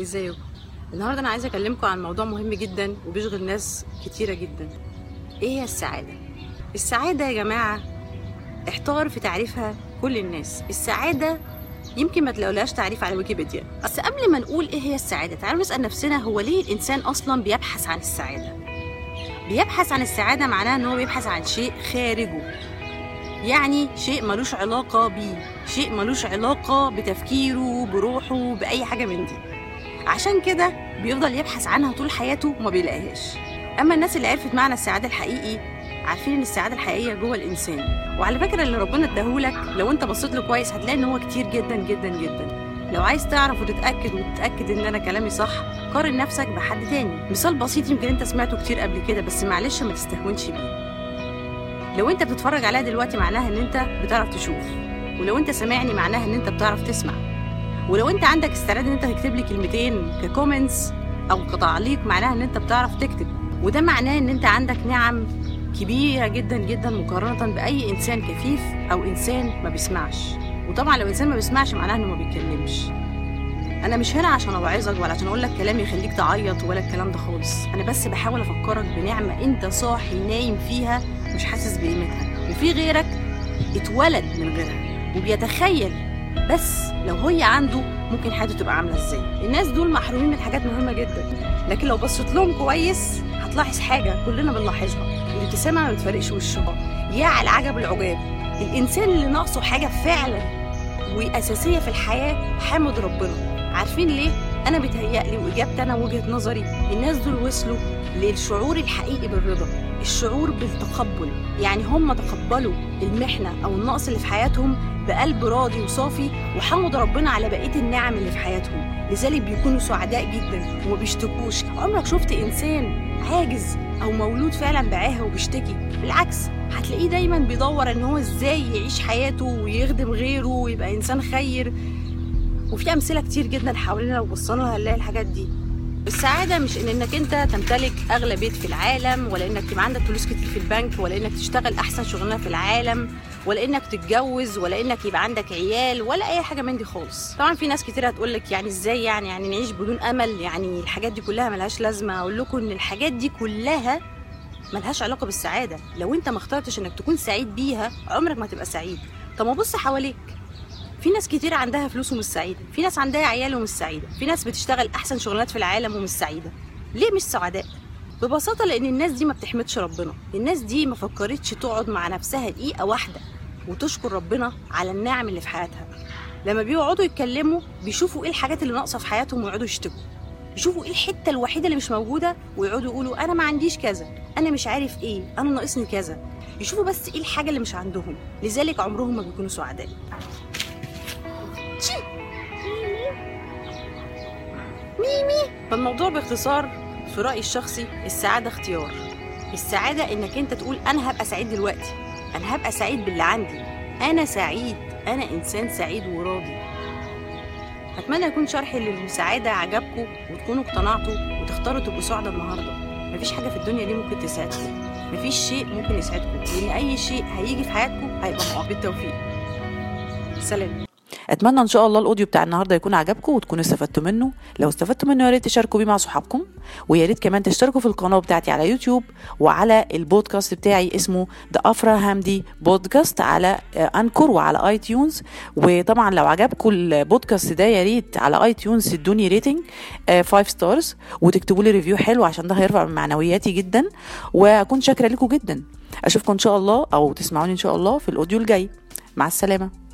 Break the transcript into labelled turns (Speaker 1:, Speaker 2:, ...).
Speaker 1: ازيكم النهارده أنا عايزه اكلمكم عن موضوع مهم جدا وبيشغل ناس كتيرة جدا. إيه هي السعادة؟ السعادة يا جماعة احتار في تعريفها كل الناس. السعادة يمكن ما تلاقولهاش تعريف على ويكيبيديا. بس قبل ما نقول إيه هي السعادة تعالوا نسأل نفسنا هو ليه الإنسان أصلا بيبحث عن السعادة؟ بيبحث عن السعادة معناها إن هو بيبحث عن شيء خارجه. يعني شيء ملوش علاقة بيه شيء ملوش علاقة بتفكيره بروحه بأي حاجة من دي. عشان كده بيفضل يبحث عنها طول حياته وما بيلاقيهاش. أما الناس اللي عرفت معنى السعادة الحقيقي عارفين إن السعادة الحقيقية جوه الإنسان. وعلى فكرة اللي ربنا اداهولك لو أنت بصيت له كويس هتلاقي إن هو كتير جدا جدا جدا. لو عايز تعرف وتتأكد وتتأكد إن أنا كلامي صح قارن نفسك بحد تاني. مثال بسيط يمكن أنت سمعته كتير قبل كده بس معلش ما تستهونش بيه. لو أنت بتتفرج عليا دلوقتي معناها إن أنت بتعرف تشوف. ولو أنت سامعني معناها إن أنت بتعرف تسمع. ولو انت عندك استعداد ان انت تكتب لي كلمتين ككومنتس أو كتعليق معناها ان انت بتعرف تكتب. وده معناه ان انت عندك نعم كبيرة جدا جدا مقارنة بأي إنسان كفيف أو إنسان ما بيسمعش. وطبعا لو إنسان ما بيسمعش معناها إنه ما بيتكلمش. أنا مش هنا عشان أوعظك ولا عشان أقول لك كلام يخليك تعيط ولا الكلام ده خالص. أنا بس بحاول أفكرك بنعمة أنت صاحي نايم فيها مش حاسس بقيمتها. وفي غيرك اتولد من غيرها. وبيتخيل بس لو هي عنده ممكن حياته تبقى عاملة إزاي؟ الناس دول محرومين من حاجات مهمة جدا. لكن لو بصيت لهم كويس هتلاحظ حاجة كلنا بنلاحظها. الابتسامة ما بتفرقش وشها يا على العجب العجاب. الإنسان اللي ناقصه حاجة فعلا وأساسية في الحياة حامد ربنا. عارفين ليه؟ أنا بيتهيألي وإجابتي أنا وجهة نظري الناس دول وصلوا للشعور الحقيقي بالرضا. الشعور بالتقبل. يعني هم تقبلوا المحنة أو النقص اللي في حياتهم بقلب راضي وصافي وحمدوا ربنا على بقية النعم اللي في حياتهم. لذلك بيكونوا سعداء جدا وما بيشتكوش. عمرك شفت إنسان عاجز أو مولود فعلا بعاهة وبيشتكي؟ بالعكس هتلاقيه دايما بيدور إن هو إزاي يعيش حياته ويخدم غيره ويبقى إنسان خير. وفي أمثلة كتير جدا حوالينا لو بصينا هنلاقي الحاجات دي. السعادة مش إن إنك أنت تمتلك أغلى بيت في العالم ولا إنك يبقى عندك فلوس كتير في البنك ولا إنك تشتغل أحسن شغلانة في العالم ولا إنك تتجوز ولا إنك يبقى عندك عيال ولا أي حاجة من دي خالص. طبعا في ناس كتير هتقول لك يعني إزاي يعني يعني نعيش بدون أمل يعني الحاجات دي كلها ملهاش لازمة. أقول لكم إن الحاجات دي كلها ملهاش علاقة بالسعادة. لو أنت ما اخترتش إنك تكون سعيد بيها عمرك ما تبقى سعيد. طب ما بص حواليك. في ناس كتير عندها فلوس ومش سعيدة. في ناس عندها عيال ومش سعيدة. في ناس بتشتغل أحسن شغلانات في العالم ومش سعيدة. ليه مش سعداء؟ ببساطة لأن الناس دي ما بتحمدش ربنا. الناس دي ما فكرتش تقعد مع نفسها دقيقة واحدة وتشكر ربنا على النعم اللي في حياتها. لما بيقعدوا يتكلموا بيشوفوا إيه الحاجات اللي ناقصة في حياتهم ويقعدوا يشتكوا. يشوفوا إيه الحتة الوحيدة اللي مش موجودة ويقعدوا يقولوا أنا ما عنديش كذا أنا مش عارف إيه أنا ناقصني كذا. يشوفوا بس إيه الحاجة اللي مش عندهم. لذلك عمرهم ما بيكونوا سعداء. ميمي فالموضوع باختصار في رأيي الشخصي السعادة اختيار. السعادة إنك أنت تقول أنا هبقى سعيد دلوقتي. أنا هبقى سعيد باللي عندي. أنا سعيد. أنا إنسان سعيد وراضي. أتمنى يكون شرحي للسعادة عجبكم وتكونوا اقتنعتوا وتختاروا تبقوا سعداء النهارده. مفيش حاجة في الدنيا دي ممكن تسعدكم مفيش شيء ممكن يسعدكم لأن أي شيء هيجي في حياتكم هيبقى بالتوفيق. سلام.
Speaker 2: أتمنى إن شاء الله ال audio بتاع النهارده يكون عجبكم وتكونوا استفدتوا منه. لو استفدتوا منه يا ريت تشاركوا بيه مع صحابكم ويا ريت كمان تشتركوا في القناة بتاعتي على يوتيوب وعلى البودكاست بتاعي اسمه The Afra Hamdy Podcast على Anchor وعلى iTunes وطبعا لو عجبكم البودكاست ده يا ريت على iTunes تدوني rating 5 stars وتكتبوا لي review حلو عشان ده هيرفع من معنوياتي جدا. وأكون شاكرة لكم جدا. أشوفكم إن شاء الله أو تسمعوني إن شاء الله في ال audio الجاي. مع السلامة.